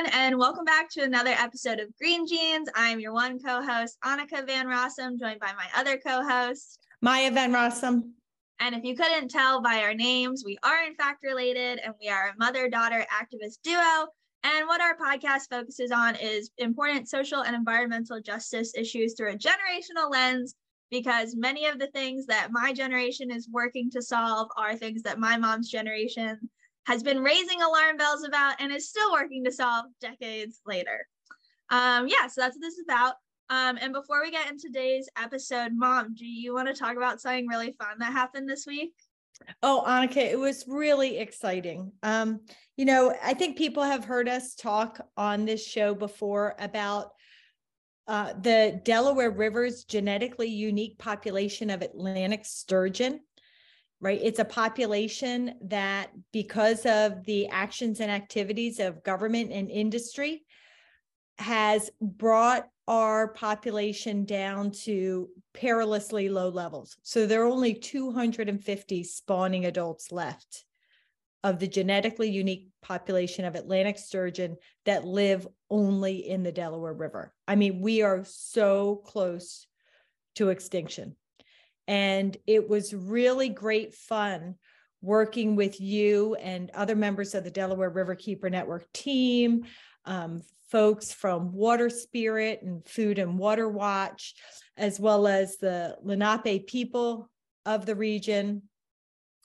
everyone, and welcome back to another episode of Green Genes. I'm your one co host, Anneke Van Rossum, joined by my other co host, Maya Van Rossum. And if you couldn't tell by our names, we are in fact related, and we are a mother daughter activist duo. And what our podcast focuses on is important social and environmental justice issues through a generational lens, because many of the things that my generation is working to solve are things that my mom's generation has been raising alarm bells about and is still working to solve decades later. Um, yeah, so that's what this is about. Um, and before we get into today's episode, Mom, do you want to talk about something really fun that happened this week? Oh, Anneke, it was really exciting. Um, you know, I think people have heard us talk on this show before about uh, the Delaware River's genetically unique population of Atlantic sturgeon right? It's a population that, because of the actions and activities of government and industry, has brought our population down to perilously low levels. So there are only 250 spawning adults left of the genetically unique population of Atlantic sturgeon that live only in the Delaware River. I mean, we are so close to extinction. And it was really great fun working with you and other members of the Delaware Riverkeeper Network team, um, folks from Water Spirit and Food and Water Watch, as well as the Lenape people of the region,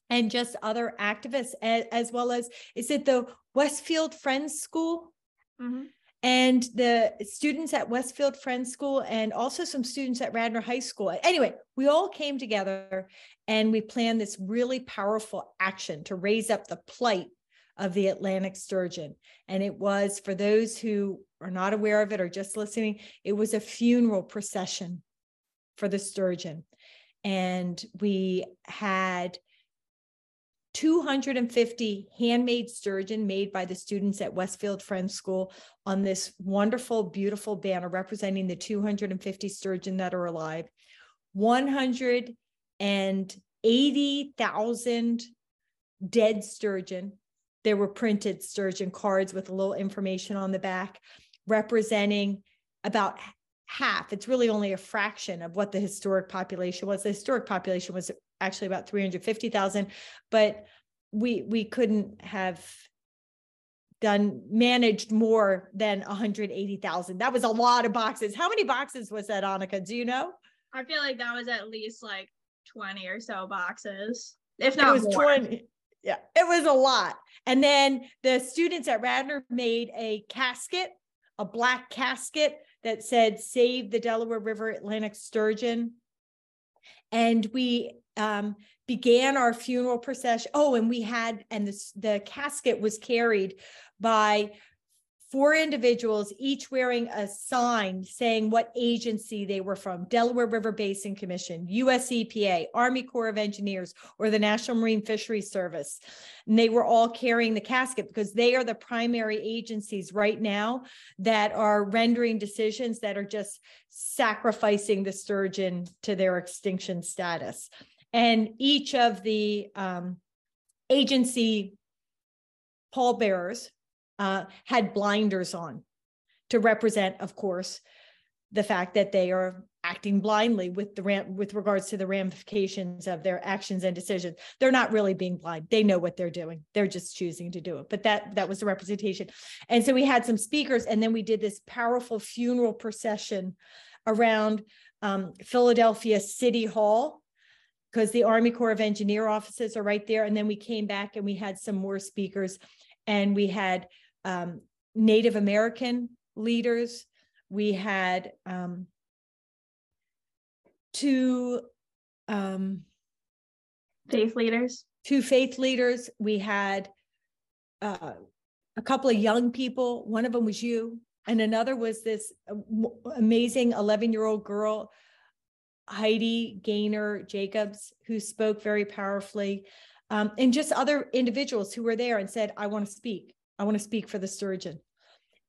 and just other activists, as, well as is it the Westfield Friends School? Mm-hmm and the students at Westfield Friends School and also some students at Radnor High School. Anyway, we all came together and we planned this really powerful action to raise up the plight of the Atlantic sturgeon. And it was, for those who are not aware of it or just listening, it was a funeral procession for the sturgeon. And we had 250 handmade sturgeon made by the students at Westfield Friends School on this wonderful, beautiful banner representing the 250 sturgeon that are alive. 180,000 dead sturgeon. There were printed sturgeon cards with a little information on the back representing about half. It's really only a fraction of what the historic population was. The historic population was actually about 350,000, but we we couldn't have done managed more than 180,000. That was a lot of boxes. How many boxes was that, Anneke? Do you know? I feel like that was at least like 20 or so boxes, if not it was more. 20. Yeah, it was a lot. And then the students at Radnor made a casket, a black casket that said "Save the Delaware River Atlantic Sturgeon." And we um, began our funeral procession. Oh, and we had, and the, the casket was carried by four individuals, each wearing a sign saying what agency they were from Delaware River Basin Commission, US EPA, Army Corps of Engineers, or the National Marine Fisheries Service. And they were all carrying the casket because they are the primary agencies right now that are rendering decisions that are just sacrificing the sturgeon to their extinction status and each of the um, agency pallbearers uh, had blinders on to represent, of course, the fact that they are acting blindly with the ram- with regards to the ramifications of their actions and decisions. They're not really being blind. They know what they're doing. They're just choosing to do it. But that that was the representation. And so we had some speakers, and then we did this powerful funeral procession around um, Philadelphia City Hall because the Army Corps of Engineer offices are right there. And then we came back and we had some more speakers and we had um, Native American leaders. We had um, two um, faith leaders. Two faith leaders. We had uh, a couple of young people. One of them was you, and another was this uh, amazing 11 year old girl Heidi Gaynor Jacobs, who spoke very powerfully, um, and just other individuals who were there and said, I want to speak. I want to speak for the sturgeon.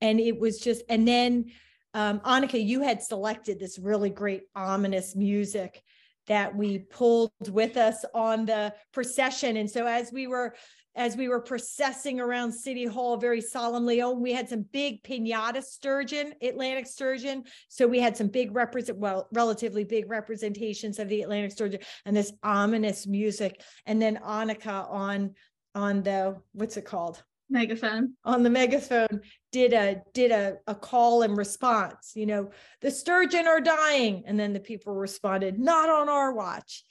And it was just, and then um, Anneke, you had selected this really great ominous music that we pulled with us on the procession. And so as we were as we were processing around City Hall very solemnly. Oh, we had some big pinata sturgeon, Atlantic sturgeon. So we had some big represent, well, relatively big representations of the Atlantic sturgeon and this ominous music. And then Anneke on on the what's it called? megaphone on the megaphone did a did a, a call and response you know the sturgeon are dying and then the people responded not on our watch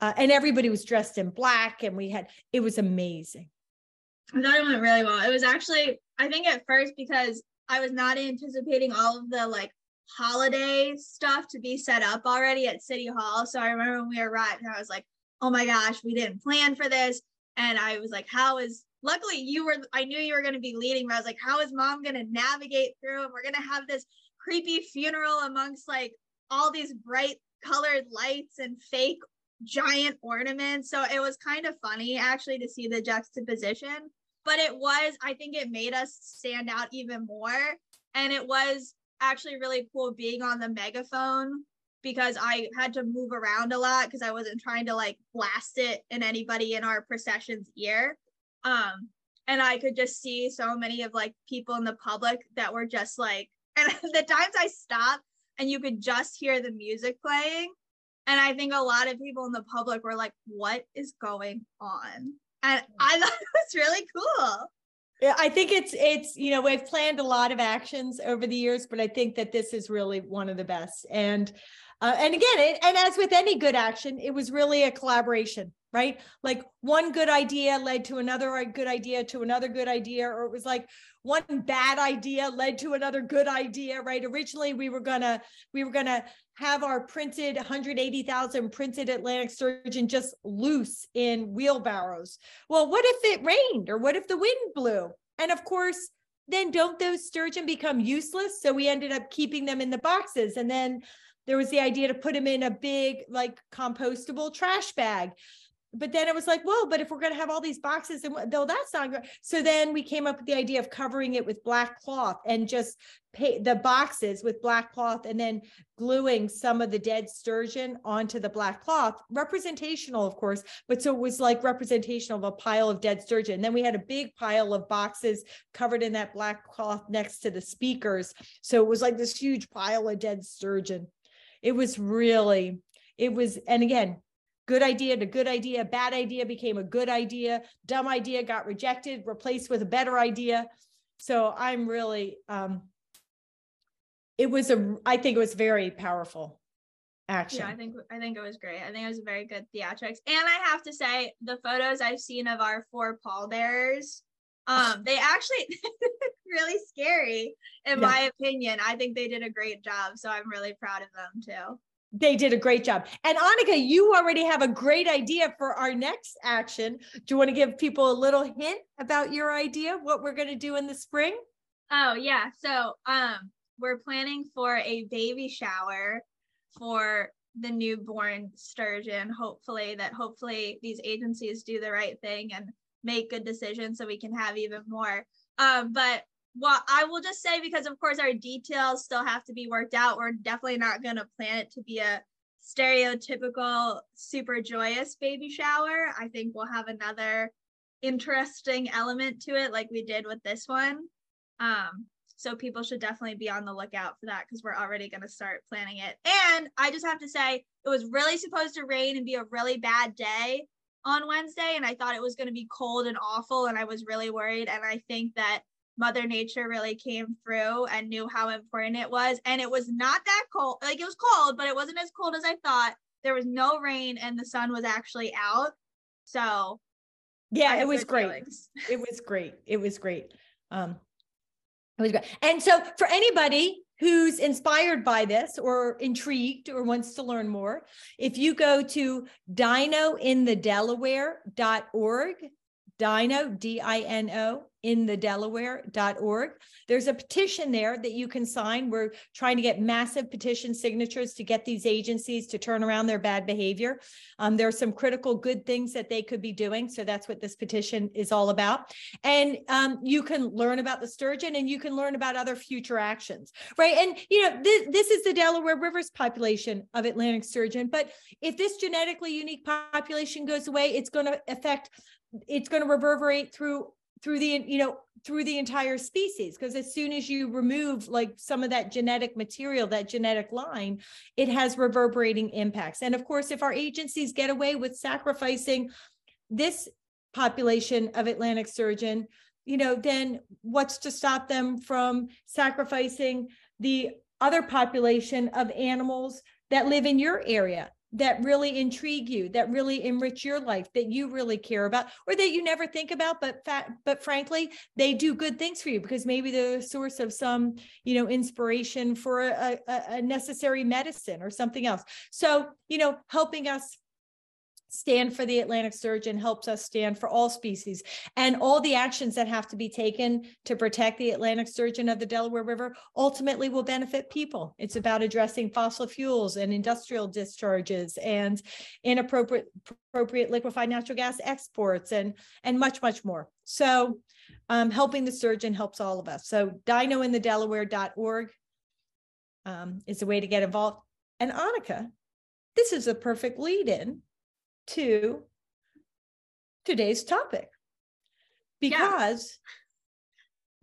uh, and everybody was dressed in black and we had it was amazing. I thought it went really well. It was actually i think at first because i was not anticipating all of the like holiday stuff to be set up already at city hall. So i remember when we arrived and i was like oh my gosh we didn't plan for this. And i was like how is luckily you were i knew you were going to be leading but i was like how is mom going to navigate through? And we're going to have this creepy funeral amongst like all these bright colored lights and fake giant ornaments so it was kind of funny actually to see the juxtaposition but it was i think it made us stand out even more and it was actually really cool being on the megaphone because I had to move around a lot because I wasn't trying to like blast it in anybody in our procession's ear. Um, and I could just see so many of like people in the public that were just like, and the times I stopped and you could just hear the music playing. And I think a lot of people in the public were like, what is going on? And I thought it was really cool. Yeah, I think it's it's you know we've planned a lot of actions over the years, but I think that this is really one of the best. And uh, and again, it, and as with any good action, it was really a collaboration right? Like one good idea led to another good idea to another good idea, or it was like one bad idea led to another good idea, right? Originally, we were gonna we were gonna have our printed 180,000 printed Atlantic sturgeon just loose in wheelbarrows. Well, what if it rained, or what if the wind blew? And of course, then don't those sturgeon become useless? So we ended up keeping them in the boxes, and then there was the idea to put them in a big like compostable trash bag but then it was like, well, but if we're going to have all these boxes, and though that's not good. So then we came up with the idea of covering it with black cloth and just pay the boxes with black cloth and then gluing some of the dead sturgeon onto the black cloth. Representational, of course, but so it was like representational of a pile of dead sturgeon. And then we had a big pile of boxes covered in that black cloth next to the speakers. So it was like this huge pile of dead sturgeon. It was really, it was, and again, good idea to good idea, bad idea became a good idea, dumb idea got rejected, replaced with a better idea. So I'm really, um, it was a, I think it was very powerful action. Yeah, I think I think it was great. I think it was a very good theatrics. And I have to say, the photos I've seen of our four pallbearers, um, they actually really scary in yeah. my opinion. I think they did a great job. So I'm really proud of them too. They did a great job. And Anneke, you already have a great idea for our next action. Do you want to give people a little hint about your idea, what we're going to do in the spring? Oh, yeah. So, um, we're planning for a baby shower for the newborn sturgeon. Hopefully, that hopefully these agencies do the right thing and make good decisions so we can have even more. Um, but well, I will just say because of course our details still have to be worked out. We're definitely not going to plan it to be a stereotypical super joyous baby shower. I think we'll have another interesting element to it like we did with this one. Um so people should definitely be on the lookout for that because we're already going to start planning it. And I just have to say it was really supposed to rain and be a really bad day on Wednesday and I thought it was going to be cold and awful and I was really worried and I think that Mother Nature really came through and knew how important it was. And it was not that cold. Like it was cold, but it wasn't as cold as I thought. There was no rain and the sun was actually out. So yeah, it was great. Feelings. It was great. It was great. Um it was great. And so for anybody who's inspired by this or intrigued or wants to learn more, if you go to dinointhedelaware.org, dino, D-I-N-O, in the delaware.org there's a petition there that you can sign. We're trying to get massive petition signatures to get these agencies to turn around their bad behavior. Um, there are some critical good things that they could be doing so that's what this petition is all about. And um, you can learn about the sturgeon and you can learn about other future actions right? And you know this, this is the delaware rivers population of atlantic sturgeon but if this genetically unique population goes away it's going to affect it's going to reverberate through through the you know through the entire species because as soon as you remove like some of that genetic material that genetic line it has reverberating impacts. And of course if our agencies get away with sacrificing this population of atlantic sturgeon you know then what's to stop them from sacrificing the other population of animals that live in your area that really intrigue you that really enrich your life that you really care about or that you never think about but but frankly they do good things for you because maybe they're a source of some you know inspiration for a, a, a necessary medicine or something else. So you know helping us stand for the Atlantic sturgeon helps us stand for all species and all the actions that have to be taken to protect the Atlantic sturgeon of the Delaware River ultimately will benefit people. It's about addressing fossil fuels and industrial discharges and inappropriate appropriate liquefied natural gas exports and and much much more. So um, helping the sturgeon helps all of us. So dinointhedelaware.org um, is a way to get involved. And Anneke, this is a perfect lead in to today's topic because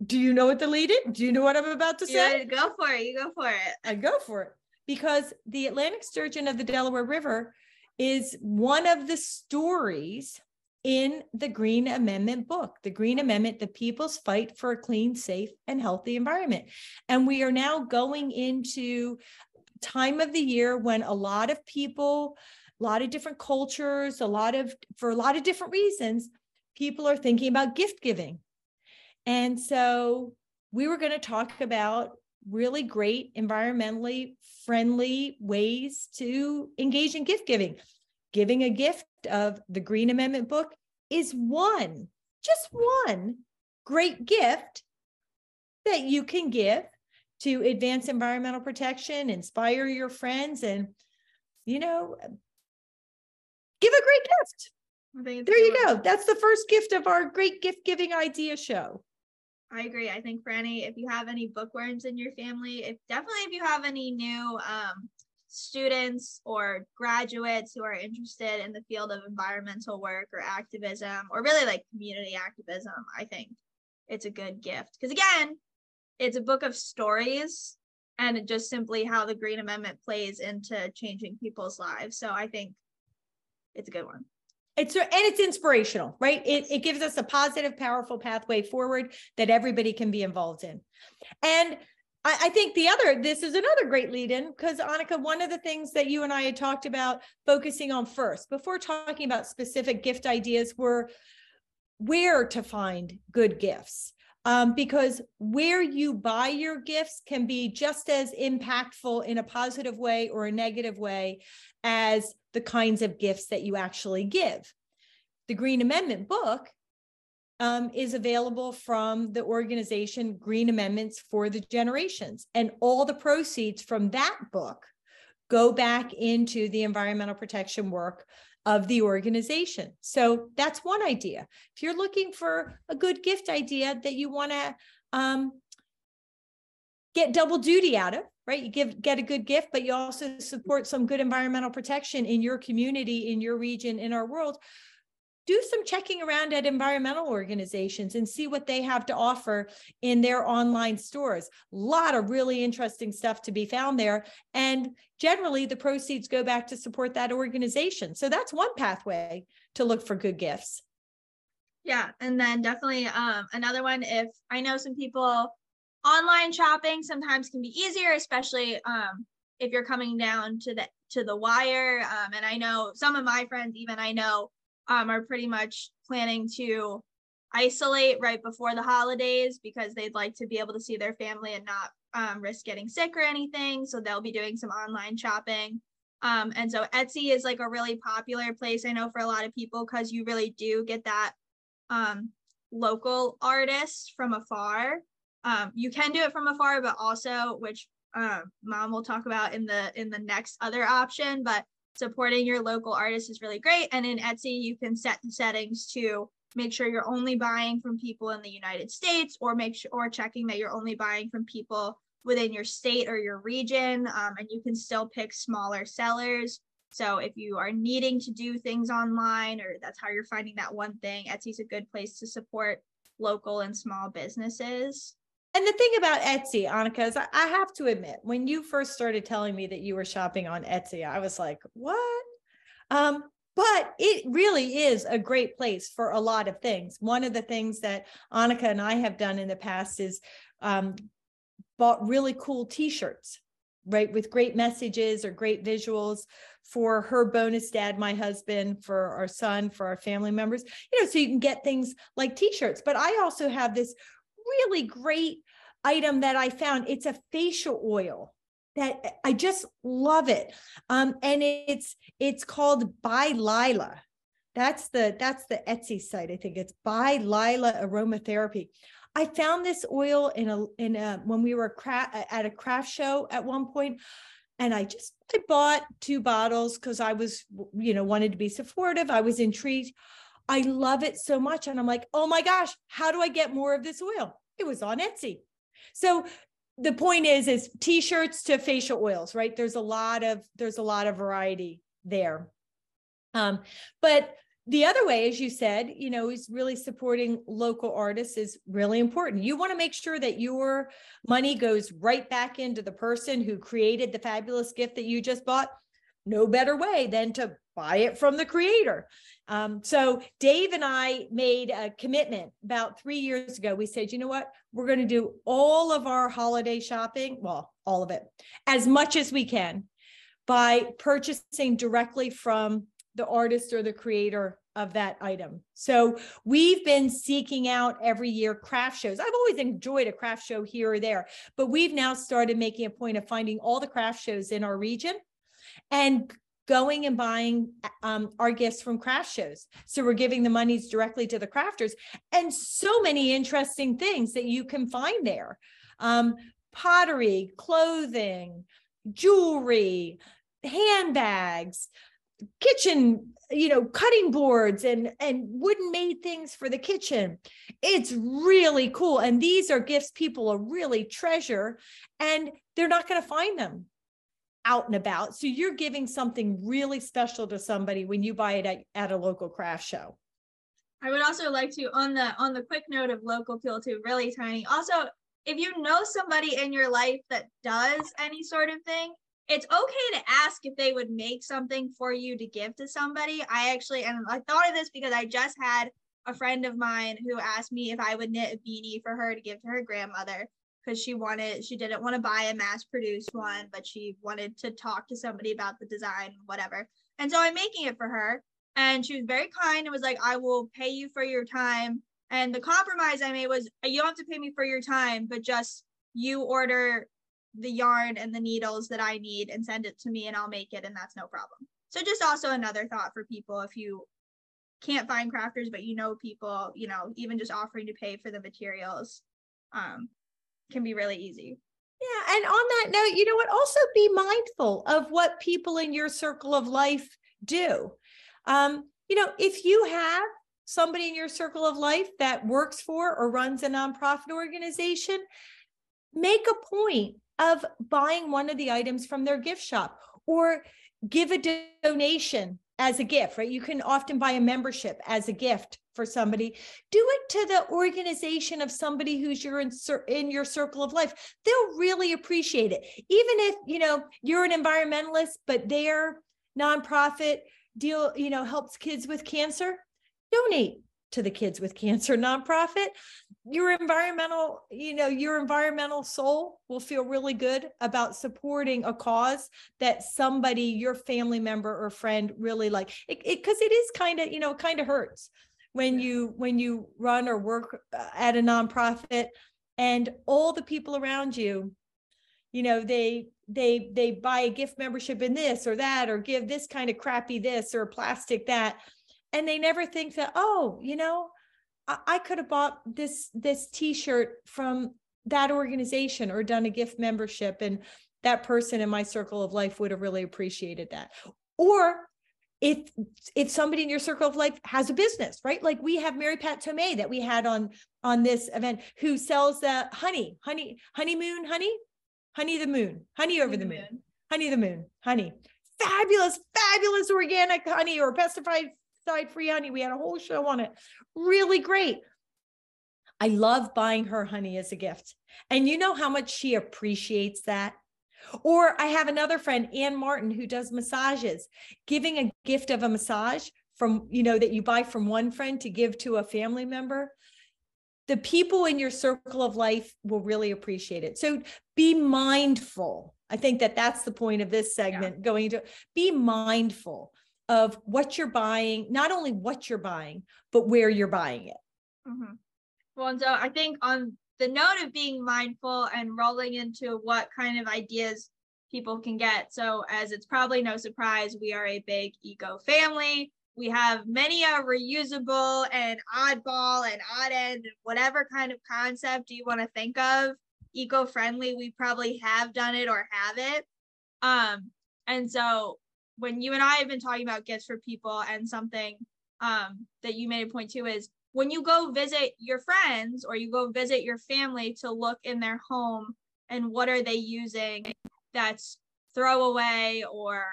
yeah. do you know what the lead in? Do you know what I'm about to say? Yeah, go for it. You go for it. I go for it because the Atlantic sturgeon of the Delaware River is one of the stories in the Green Amendment book, the Green Amendment, the people's fight for a clean, safe, and healthy environment. And we are now going into time of the year when a lot of people a lot of different cultures, a lot of, for a lot of different reasons, people are thinking about gift giving. And so we were going to talk about really great environmentally friendly ways to engage in gift giving. Giving a gift of the Green Amendment book is one, just one great gift that you can give to advance environmental protection, inspire your friends, and, you know, give a great gift. There you go. That's the first gift of our great gift giving idea show. I agree. I think for any, if you have any bookworms in your family, if definitely if you have any new um, students or graduates who are interested in the field of environmental work or activism or really like community activism, I think it's a good gift. Because again, it's a book of stories and just simply how the Green Amendment plays into changing people's lives. So I think it's a good one. It's and it's inspirational right? It, it gives us a positive powerful pathway forward that everybody can be involved in. And I, I think the other this is another great lead in because anneke one of the things that you and i had talked about focusing on first before talking about specific gift ideas were where to find good gifts. Um, because where you buy your gifts can be just as impactful in a positive way or a negative way as the kinds of gifts that you actually give. The Green Amendment book um, is available from the organization Green Amendments for the Generations. And all the proceeds from that book go back into the environmental protection work of the organization. So that's one idea. If you're looking for a good gift idea that you want to um, get double duty out of, right? You give get a good gift, but you also support some good environmental protection in your community, in your region, in our world. Do some checking around at environmental organizations and see what they have to offer in their online stores. A lot of really interesting stuff to be found there. And generally, the proceeds go back to support that organization. So that's one pathway to look for good gifts. Yeah. And then definitely um, another one, if I know some people online shopping sometimes can be easier, especially um, if you're coming down to the to the wire. Um, and I know some of my friends, even I know, um, are pretty much planning to isolate right before the holidays because they'd like to be able to see their family and not um, risk getting sick or anything. So they'll be doing some online shopping. Um, and so Etsy is like a really popular place I know for a lot of people because you really do get that um, local artist from afar um, you can do it from afar, but also, which um, mom will talk about in the in the next other option, but supporting your local artist is really great. And in Etsy, you can set the settings to make sure you're only buying from people in the United States, or make sure or checking that you're only buying from people within your state or your region. Um, and you can still pick smaller sellers So if you are needing to do things online or that's how you're finding that one thing, Etsy's a good place to support local and small businesses. And the thing about Etsy, Anneke, is I, have to admit, when you first started telling me that you were shopping on Etsy, I was like, what? Um, but it really is a great place for a lot of things. One of the things that Anneke and I have done in the past is um, bought really cool t-shirts right with great messages or great visuals for her bonus dad my husband for our son for our family members you know so you can get things like t-shirts but i also have this really great item that i found. It's a facial oil that i just love it. Um, and it's it's called by lila. That's the that's the etsy site i think. It's by lila aromatherapy. I found this oil in a in a when we were cra- at a craft show at one point, and I just I bought two bottles because I was you know wanted to be supportive. I was intrigued. I love it so much, and I'm like, oh my gosh, how do I get more of this oil? It was on Etsy. So the point is, is t-shirts to facial oils, right? There's a lot of there's a lot of variety there. Um, but the other way, as you said, you know, is really supporting local artists is really important. You want to make sure that your money goes right back into the person who created the fabulous gift that you just bought. No better way than to buy it from the creator. Um, so Dave and I made a commitment about three years ago. We said, you know what? We're going to do all of our holiday shopping, well, all of it, as much as we can by purchasing directly from the artist or the creator of that item. So we've been seeking out every year craft shows. I've always enjoyed a craft show here or there, but we've now started making a point of finding all the craft shows in our region and going and buying um, our gifts from craft shows. So we're giving the monies directly to the crafters and so many interesting things that you can find there. Um, pottery, clothing, jewelry, handbags, kitchen you know cutting boards and and wooden made things for the kitchen it's really cool and these are gifts people will really treasure and they're not going to find them out and about. So you're giving something really special to somebody when you buy it at, at a local craft show. I would also like to on the on the quick note of local people too really tiny. Also if you know somebody in your life that does any sort of thing it's okay to ask if they would make something for you to give to somebody. I actually, and I thought of this because I just had a friend of mine who asked me if I would knit a beanie for her to give to her grandmother because she wanted, she didn't want to buy a mass produced one, but she wanted to talk to somebody about the design, whatever. And so I'm making it for her. And she was very kind and was like, I will pay you for your time. And the compromise I made was, you don't have to pay me for your time, but just you order the yarn and the needles that I need and send it to me and I'll make it and that's no problem. So just also another thought for people if you can't find crafters but you know people, you know, even just offering to pay for the materials um can be really easy. Yeah, and on that note, you know what? Also be mindful of what people in your circle of life do. Um, you know, if you have somebody in your circle of life that works for or runs a nonprofit organization, make a point of buying one of the items from their gift shop or give a donation as a gift, right? You can often buy a membership as a gift for somebody. Do it to the organization of somebody who's your in, in your circle of life. They'll really appreciate it. Even if, you know, you're an environmentalist, but their nonprofit deal, you know, helps kids with cancer, donate to the kids with cancer nonprofit your environmental you know your environmental soul will feel really good about supporting a cause that somebody your family member or friend really like it because it, it is kind of you know kind of hurts when you when you run or work uh, at a nonprofit and all the people around you you know they they they buy a gift membership in this or that or give this kind of crappy this or plastic that and they never think that oh you know I, I could have bought this this t-shirt from that organization or done a gift membership and that person in my circle of life would have really appreciated that. Or if if somebody in your circle of life has a business right like we have mary pat tomei that we had on on this event who sells the honey honey honeymoon honey honey the moon honey over the moon. moon honey the moon honey fabulous, fabulous organic honey or pesticide free honey. We had a whole show on it. Really great. I love buying her honey as a gift. And you know how much she appreciates that? Or I have another friend, Ann Martin, who does massages, giving a gift of a massage from, you know, that you buy from one friend to give to a family member. The people in your circle of life will really appreciate it. So be mindful. I think that that's the point of this segment yeah. going to be mindful of what you're buying, not only what you're buying, but where you're buying it. Mm-hmm. Well, and so I think on the note of being mindful and rolling into what kind of ideas people can get. So, as it's probably no surprise, we are a big eco family. We have many a reusable and oddball and odd end, whatever kind of concept you want to think of, eco friendly. We probably have done it or have it. Um, and so when you and I have been talking about gifts for people and something um, that you made a point to is when you go visit your friends or you go visit your family to look in their home and what are they using that's throwaway or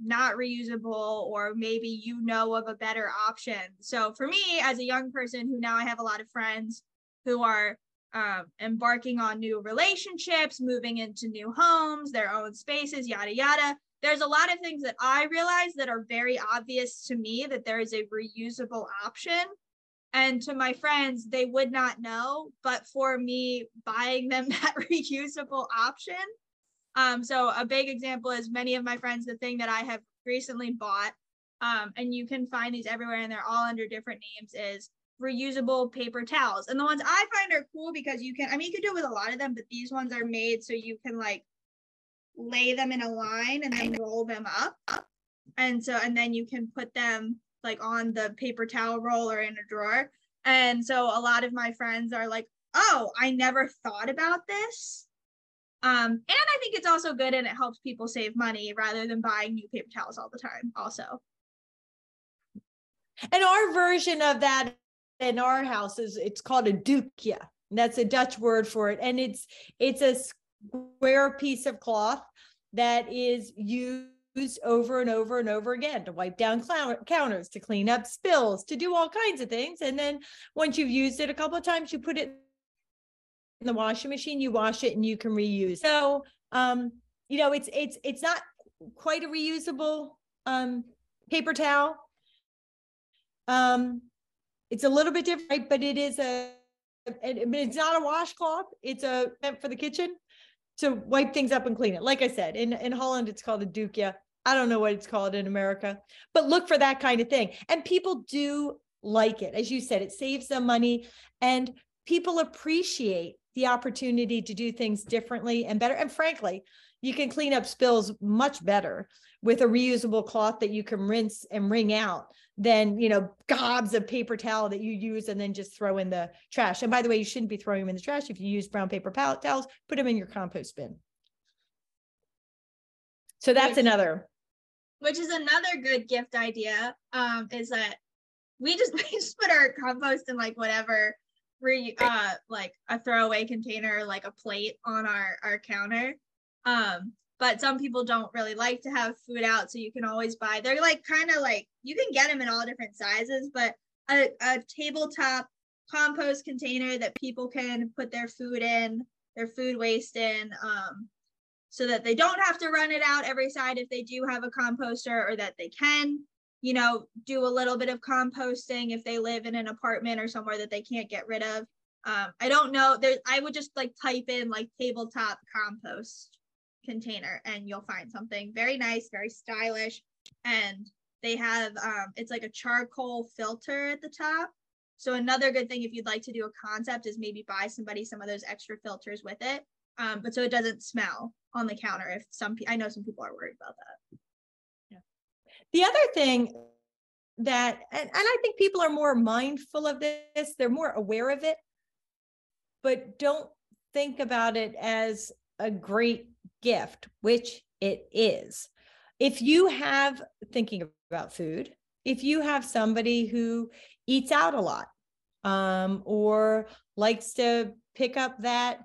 not reusable or maybe you know of a better option. So for me as a young person who now i have a lot of friends who are um, embarking on new relationships moving into new homes their own spaces yada yada there's a lot of things that i realize that are very obvious to me that there is a reusable option and to my friends they would not know but for me buying them that reusable option um, so a big example is many of my friends the thing that i have recently bought um, and you can find these everywhere and they're all under different names is reusable paper towels. And the ones i find are cool because you can i mean you can do it with a lot of them but these ones are made so you can like lay them in a line and then roll them up. And so and then you can put them like on the paper towel roll or in a drawer. And so a lot of my friends are like, oh, I never thought about this. Um, and I think it's also good and it helps people save money rather than buying new paper towels all the time, also. And our version of that in our house is it's called a doekje. That's a Dutch word for it. And it's it's a square piece of cloth that is used used over and over and over again to wipe down counters, to clean up spills, to do all kinds of things. And then once you've used it a couple of times, you put it in the washing machine, you wash it and you can reuse. So, um, you know, it's, it's, it's not quite a reusable, um, paper towel. Um, it's a little bit different, but it is a, it's not a washcloth. It's a meant for the kitchen to wipe things up and clean it. Like I said, in, in Holland, it's called a doekje. I don't know what it's called in America, but look for that kind of thing. And people do like it. As you said, it saves them money and people appreciate the opportunity to do things differently and better. And frankly, you can clean up spills much better with a reusable cloth that you can rinse and wring out than you know gobs of paper towel that you use and then just throw in the trash and by the way you shouldn't be throwing them in the trash if you use brown paper towels put them in your compost bin so that's another which is another good gift idea um is that we just we just put our compost in like whatever re uh like a throwaway container like a plate on our our counter. Um but some people don't really like to have food out so you can always buy they're like kind of like you can get them in all different sizes but a, a tabletop compost container that people can put their food in their food waste in um, so that they don't have to run it out every side if they do have a composter or that they can you know do a little bit of composting if they live in an apartment or somewhere that they can't get rid of um, i don't know there i would just like type in like tabletop compost container and you'll find something very nice, very stylish. And they have um, it's like a charcoal filter at the top. So another good thing if you'd like to do a concept is maybe buy somebody some of those extra filters with it. Um, but so it doesn't smell on the counter if some I know some people are worried about that. Yeah. The other thing that and, and I think people are more mindful of this, they're more aware of it, but don't think about it as a great gift, which it is. If you have thinking about food, if you have somebody who eats out a lot um, or likes to pick up that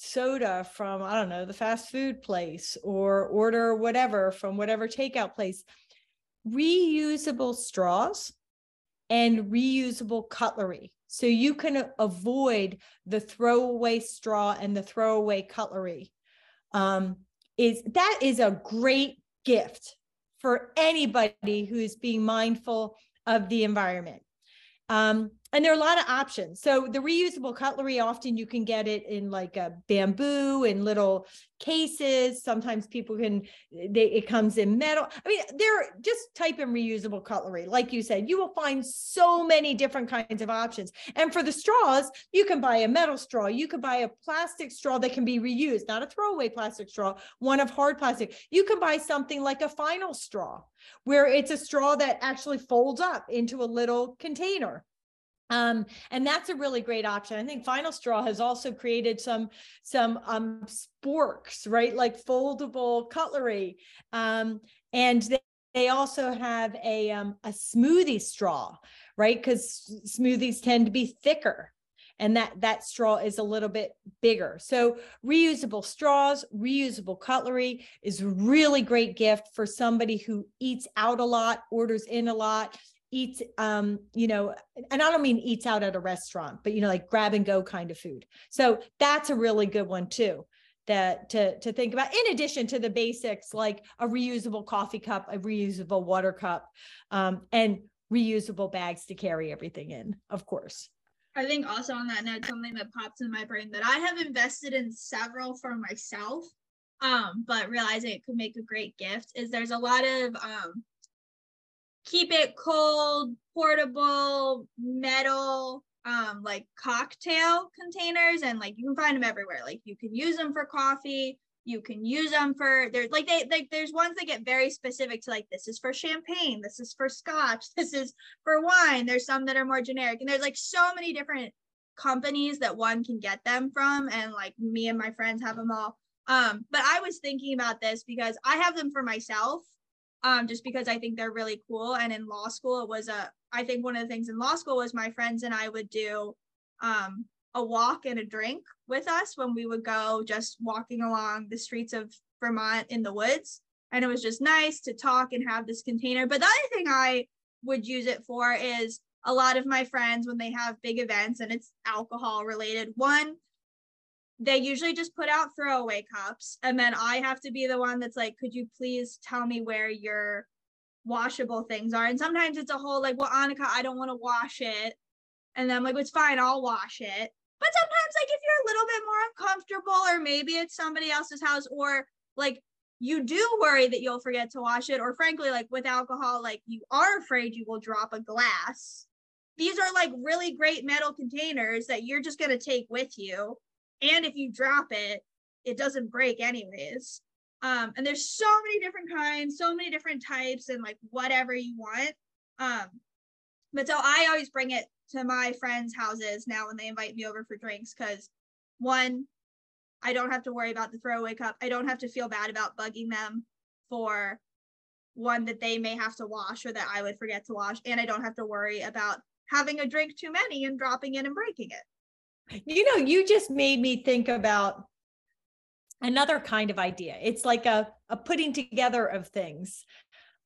soda from, I don't know, the fast food place or order whatever from whatever takeout place. Reusable straws and reusable cutlery. So you can avoid the throwaway straw and the throwaway cutlery. Um, is that is a great gift for anybody who's being mindful of the environment. Um, and there are a lot of options. So the reusable cutlery, often you can get it in like a bamboo in little cases. Sometimes people can, they, it comes in metal. I mean, they're just type in reusable cutlery. Like you said, you will find so many different kinds of options. And for the straws, you can buy a metal straw. You could buy a plastic straw that can be reused, not a throwaway plastic straw, one of hard plastic. You can buy something like a final straw, where it's a straw that actually folds up into a little container um, and that's a really great option. I think Final Straw has also created some some um, sporks, right? Like foldable cutlery. Um, and they, they also have a um, a smoothie straw, right? Because smoothies tend to be thicker and that that straw is a little bit bigger. So reusable straws, reusable cutlery is a really great gift for somebody who eats out a lot, orders in a lot, eats um you know and i don't mean eats out at a restaurant but you know like grab and go kind of food. So that's a really good one too that to to think about in addition to the basics like a reusable coffee cup a reusable water cup um, and reusable bags to carry everything in of course. I think also on that note something that pops in my brain that i have invested in several for myself um but realizing it could make a great gift is there's a lot of um keep it cold, portable, metal, um, like cocktail containers, and like you can find them everywhere. Like you can use them for coffee, you can use them for there's like they like there's ones that get very specific to like this is for champagne, this is for scotch, this is for wine. There's some that are more generic, and there's like so many different companies that one can get them from, and like me and my friends have them all. Um, but I was thinking about this because I have them for myself um, just because I think they're really cool. And in law school, it was a, I think one of the things in law school was my friends and I would do um, a walk and a drink with us when we would go just walking along the streets of Vermont in the woods. And it was just nice to talk and have this container. But the other thing I would use it for is a lot of my friends when they have big events and it's alcohol related. One, they usually just put out throwaway cups and then i have to be the one that's like could you please tell me where your washable things are? And sometimes it's a whole like well anneke i don't want to wash it. And then i'm like it's fine i'll wash it. But sometimes like if you're a little bit more uncomfortable or maybe it's somebody else's house or like you do worry that you'll forget to wash it or frankly like with alcohol like you are afraid you will drop a glass these are like really great metal containers that you're just going to take with you and if you drop it it doesn't break anyways. Um and there's so many different kinds so many different types and like whatever you want. Um but so i always bring it to my friends houses now when they invite me over for drinks because one i don't have to worry about the throwaway cup. I don't have to feel bad about bugging them for one that they may have to wash or that i would forget to wash. And i don't have to worry about having a drink too many and dropping it and breaking it you know, you just made me think about another kind of idea. It's like a, a putting together of things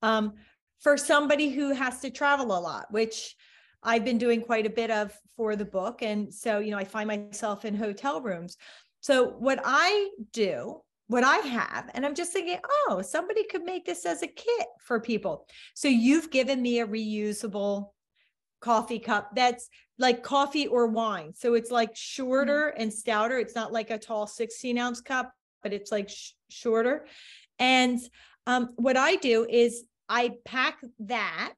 um, for somebody who has to travel a lot, which I've been doing quite a bit of for the book. And so, you know, I find myself in hotel rooms. So, what I do, what I have, and I'm just thinking, oh, somebody could make this as a kit for people. So, you've given me a reusable coffee cup that's like coffee or wine. So it's like shorter mm-hmm. and stouter. It's not like a tall 16 ounce cup, but it's like sh- shorter. And um, what I do is I pack that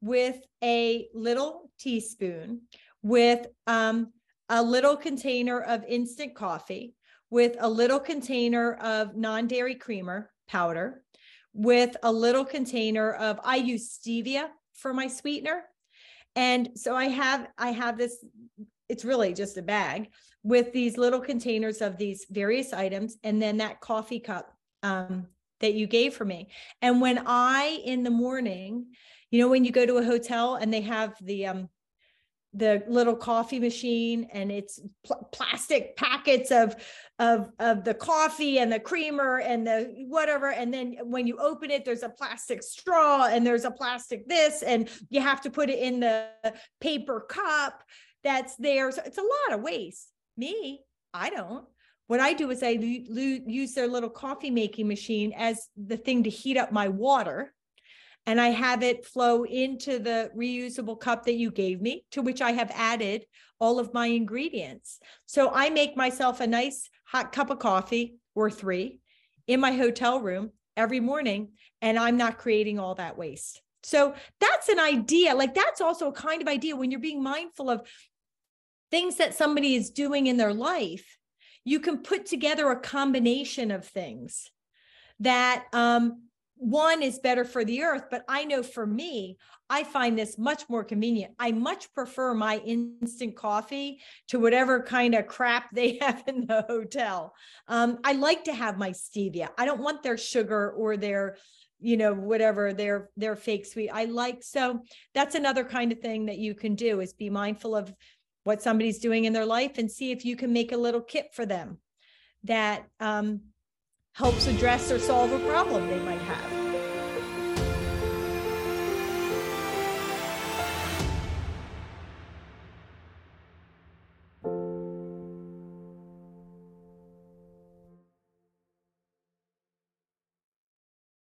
with a little teaspoon, with um, a little container of instant coffee, with a little container of non dairy creamer powder, with a little container of, I use stevia for my sweetener. And so I have I have this it's really just a bag with these little containers of these various items and then that coffee cup um, that you gave for me. And when I in the morning, you know when you go to a hotel and they have the um the little coffee machine and it's pl- plastic packets of of of the coffee and the creamer and the whatever. And then when you open it there's a plastic straw and there's a plastic this and you have to put it in the paper cup that's there. So it's a lot of waste. Me i don't. What i do is i l- l- use their little coffee making machine as the thing to heat up my water and I have it flow into the reusable cup that you gave me, to which I have added all of my ingredients. So I make myself a nice hot cup of coffee or three in my hotel room every morning, and I'm not creating all that waste. So that's an idea. Like that's also a kind of idea when you're being mindful of things that somebody is doing in their life. You can put together a combination of things that um, one is better for the earth, but I know for me, I find this much more convenient. I much prefer my instant coffee to whatever kind of crap they have in the hotel. Um, I like to have my stevia. I don't want their sugar or their, you know, whatever their their fake sweet. I like so that's another kind of thing that you can do is be mindful of what somebody's doing in their life and see if you can make a little kit for them that um, helps address or solve a problem they might have.